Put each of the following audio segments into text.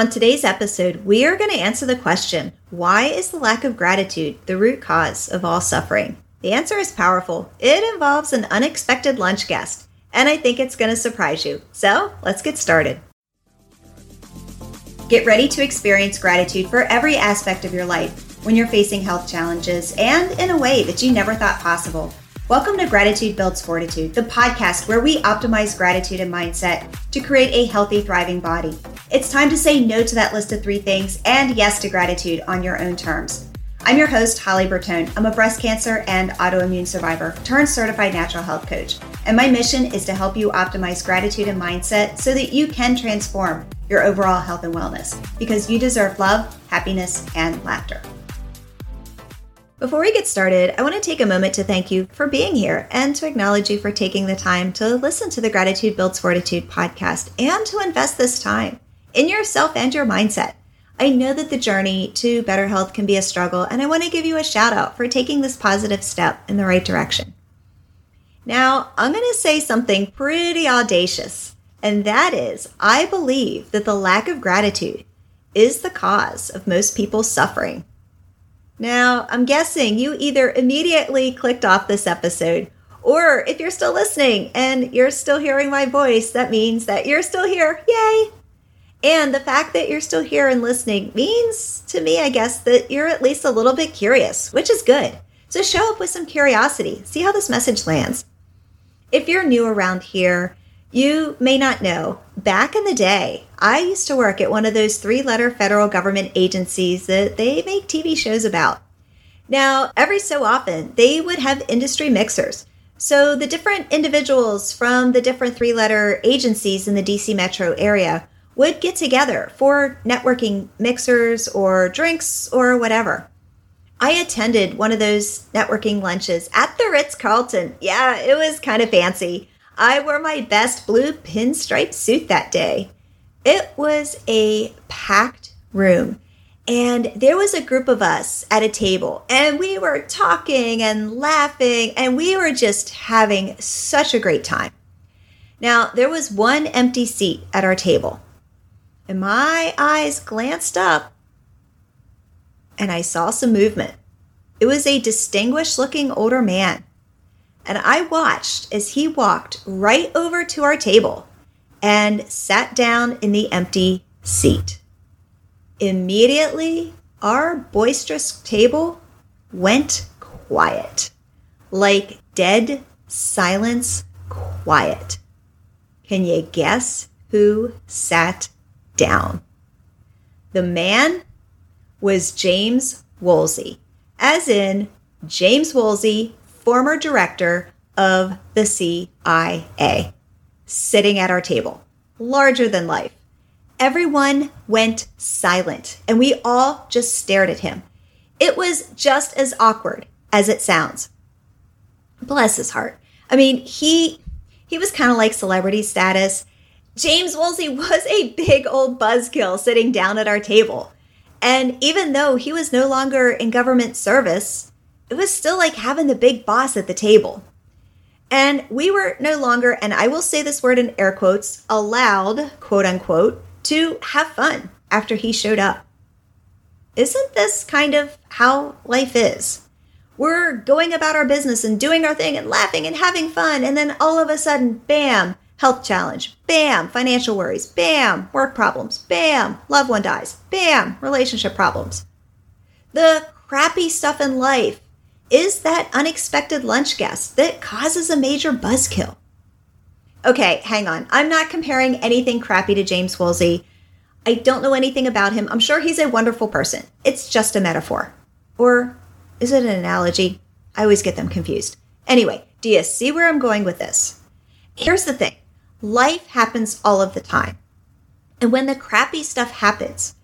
On today's episode, we are going to answer the question why is the lack of gratitude the root cause of all suffering? The answer is powerful. It involves an unexpected lunch guest, and I think it's going to surprise you. So let's get started. Get ready to experience gratitude for every aspect of your life when you're facing health challenges and in a way that you never thought possible. Welcome to Gratitude Builds Fortitude, the podcast where we optimize gratitude and mindset to create a healthy, thriving body. It's time to say no to that list of three things and yes to gratitude on your own terms. I'm your host, Holly Bertone. I'm a breast cancer and autoimmune survivor turned certified natural health coach. And my mission is to help you optimize gratitude and mindset so that you can transform your overall health and wellness because you deserve love, happiness, and laughter. Before we get started, I want to take a moment to thank you for being here and to acknowledge you for taking the time to listen to the Gratitude Builds Fortitude podcast and to invest this time in yourself and your mindset. I know that the journey to better health can be a struggle, and I want to give you a shout out for taking this positive step in the right direction. Now, I'm going to say something pretty audacious, and that is I believe that the lack of gratitude is the cause of most people's suffering now, I'm guessing you either immediately clicked off this episode, or if you're still listening and you're still hearing my voice, that means that you're still here. Yay! And the fact that you're still here and listening means to me, I guess, that you're at least a little bit curious, which is good. So show up with some curiosity, see how this message lands. If you're new around here, you may not know, back in the day, I used to work at one of those three letter federal government agencies that they make TV shows about. Now, every so often, they would have industry mixers. So the different individuals from the different three letter agencies in the DC metro area would get together for networking mixers or drinks or whatever. I attended one of those networking lunches at the Ritz Carlton. Yeah, it was kind of fancy. I wore my best blue pinstripe suit that day. It was a packed room, and there was a group of us at a table, and we were talking and laughing, and we were just having such a great time. Now, there was one empty seat at our table, and my eyes glanced up, and I saw some movement. It was a distinguished looking older man and I watched as he walked right over to our table and sat down in the empty seat. Immediately, our boisterous table went quiet, like dead silence quiet. Can you guess who sat down? The man was James Woolsey, as in James Woolsey former director of the CIA, sitting at our table, larger than life. Everyone went silent and we all just stared at him. It was just as awkward as it sounds. Bless his heart. I mean, he he was kind of like celebrity status. James Woolsey was a big old buzzkill sitting down at our table. And even though he was no longer in government service, it was still like having the big boss at the table. And we were no longer, and I will say this word in air quotes, allowed, quote unquote, to have fun after he showed up. Isn't this kind of how life is? We're going about our business and doing our thing and laughing and having fun, and then all of a sudden, bam, health challenge, bam, financial worries, bam, work problems, bam, loved one dies, bam, relationship problems. The crappy stuff in life is that unexpected lunch guest that causes a major buzzkill. Okay, hang on. I'm not comparing anything crappy to James Woolsey. I don't know anything about him. I'm sure he's a wonderful person. It's just a metaphor. Or is it an analogy? I always get them confused. Anyway, do you see where I'm going with this? Here's the thing life happens all of the time. And when the crappy stuff happens,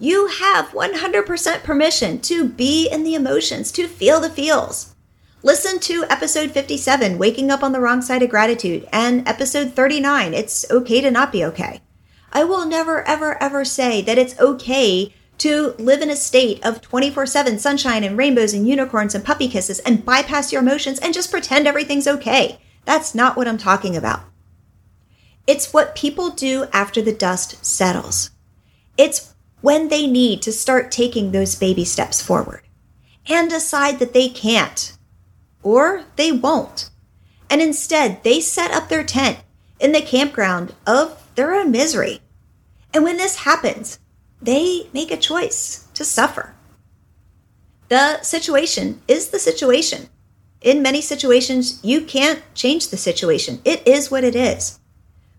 you have 100% permission to be in the emotions, to feel the feels. Listen to episode 57, Waking Up on the Wrong Side of Gratitude, and episode 39, It's Okay to Not Be Okay. I will never, ever, ever say that it's okay to live in a state of 24 7 sunshine and rainbows and unicorns and puppy kisses and bypass your emotions and just pretend everything's okay. That's not what I'm talking about. It's what people do after the dust settles. It's when they need to start taking those baby steps forward and decide that they can't or they won't. And instead, they set up their tent in the campground of their own misery. And when this happens, they make a choice to suffer. The situation is the situation. In many situations, you can't change the situation. It is what it is.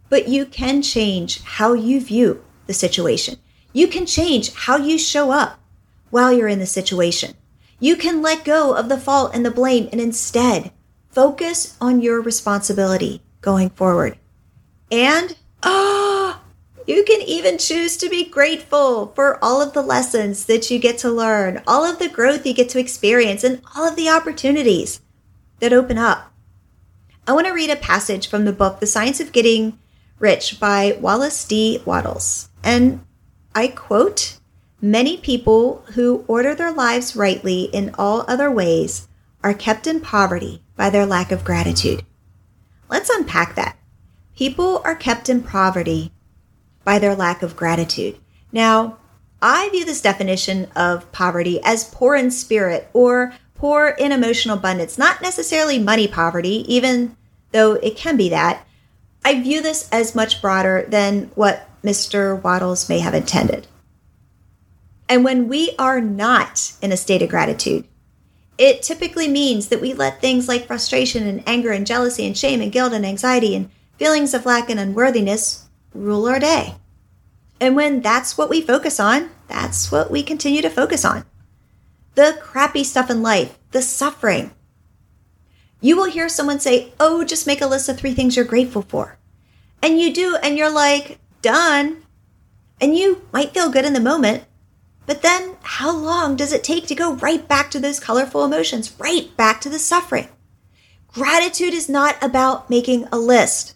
But you can change how you view the situation. You can change how you show up while you're in the situation. You can let go of the fault and the blame and instead focus on your responsibility going forward. And, oh, you can even choose to be grateful for all of the lessons that you get to learn, all of the growth you get to experience, and all of the opportunities that open up. I want to read a passage from the book, The Science of Getting Rich by Wallace D. Wattles. And I quote Many people who order their lives rightly in all other ways are kept in poverty by their lack of gratitude. Let's unpack that. People are kept in poverty by their lack of gratitude. Now, I view this definition of poverty as poor in spirit or poor in emotional abundance, not necessarily money poverty, even though it can be that. I view this as much broader than what Mr. Wattles may have intended. And when we are not in a state of gratitude, it typically means that we let things like frustration and anger and jealousy and shame and guilt and anxiety and feelings of lack and unworthiness rule our day. And when that's what we focus on, that's what we continue to focus on. The crappy stuff in life, the suffering. You will hear someone say, Oh, just make a list of three things you're grateful for. And you do, and you're like, done. And you might feel good in the moment, but then how long does it take to go right back to those colorful emotions, right back to the suffering? Gratitude is not about making a list.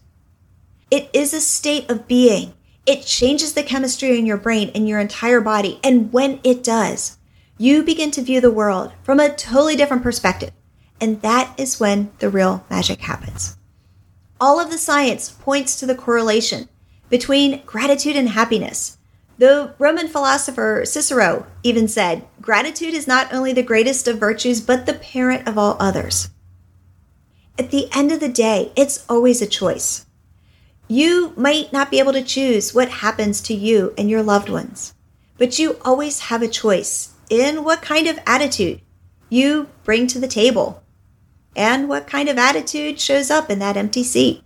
It is a state of being. It changes the chemistry in your brain and your entire body. And when it does, you begin to view the world from a totally different perspective. And that is when the real magic happens. All of the science points to the correlation between gratitude and happiness. The Roman philosopher Cicero even said, Gratitude is not only the greatest of virtues, but the parent of all others. At the end of the day, it's always a choice. You might not be able to choose what happens to you and your loved ones, but you always have a choice in what kind of attitude you bring to the table and what kind of attitude shows up in that empty seat.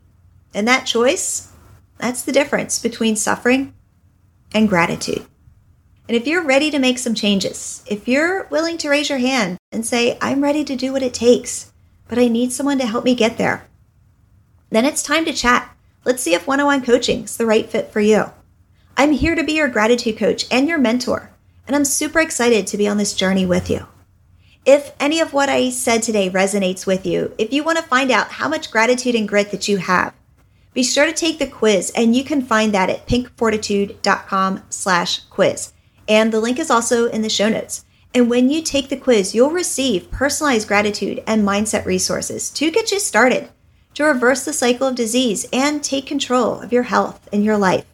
And that choice that's the difference between suffering and gratitude. And if you're ready to make some changes, if you're willing to raise your hand and say, I'm ready to do what it takes, but I need someone to help me get there, then it's time to chat. Let's see if one on one coaching is the right fit for you. I'm here to be your gratitude coach and your mentor, and I'm super excited to be on this journey with you. If any of what I said today resonates with you, if you want to find out how much gratitude and grit that you have, be sure to take the quiz, and you can find that at pinkfortitude.com slash quiz. And the link is also in the show notes. And when you take the quiz, you'll receive personalized gratitude and mindset resources to get you started, to reverse the cycle of disease and take control of your health and your life.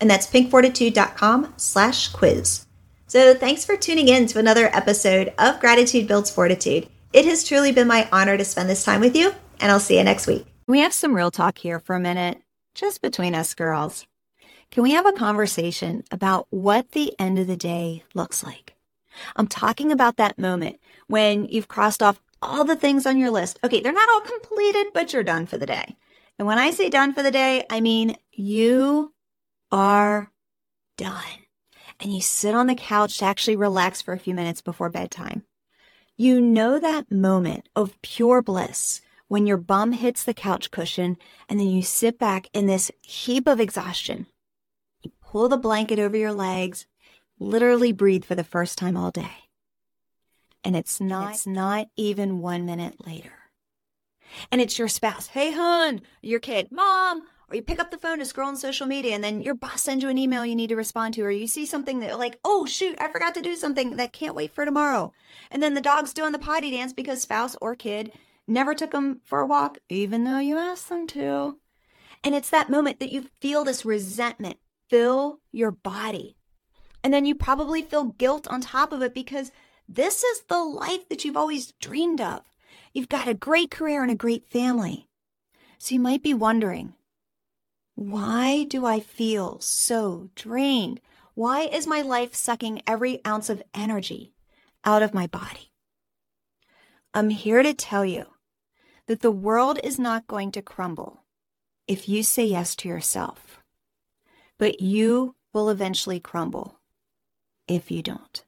And that's pinkfortitude.com slash quiz. So thanks for tuning in to another episode of Gratitude Builds Fortitude. It has truly been my honor to spend this time with you, and I'll see you next week. We have some real talk here for a minute, just between us girls? Can we have a conversation about what the end of the day looks like? I'm talking about that moment when you've crossed off all the things on your list. Okay, they're not all completed, but you're done for the day. And when I say done for the day, I mean you are done. And you sit on the couch to actually relax for a few minutes before bedtime. You know that moment of pure bliss when your bum hits the couch cushion and then you sit back in this heap of exhaustion. You pull the blanket over your legs, literally breathe for the first time all day. And it's not, it's not even one minute later. And it's your spouse. Hey, hun, your kid, mom, or you pick up the phone to scroll on social media and then your boss sends you an email you need to respond to, or you see something that like, oh shoot, I forgot to do something that can't wait for tomorrow. And then the dog's doing the potty dance because spouse or kid never took them for a walk, even though you asked them to. And it's that moment that you feel this resentment fill your body. And then you probably feel guilt on top of it because this is the life that you've always dreamed of. You've got a great career and a great family. So you might be wondering, why do I feel so drained? Why is my life sucking every ounce of energy out of my body? I'm here to tell you that the world is not going to crumble if you say yes to yourself, but you will eventually crumble if you don't.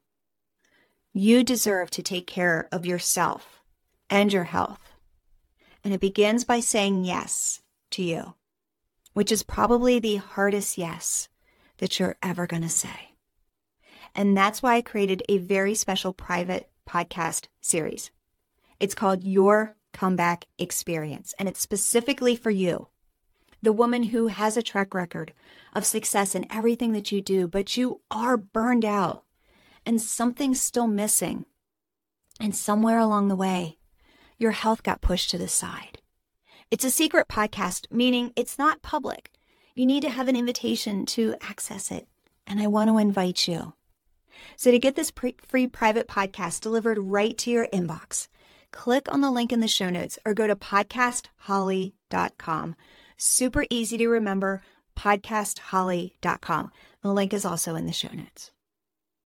You deserve to take care of yourself and your health. And it begins by saying yes to you, which is probably the hardest yes that you're ever going to say. And that's why I created a very special private podcast series. It's called Your Comeback Experience, and it's specifically for you, the woman who has a track record of success in everything that you do, but you are burned out and something's still missing. And somewhere along the way, your health got pushed to the side. It's a secret podcast, meaning it's not public. You need to have an invitation to access it. And I want to invite you. So to get this pre- free private podcast delivered right to your inbox, click on the link in the show notes or go to podcastholly.com. Super easy to remember, podcastholly.com. The link is also in the show notes.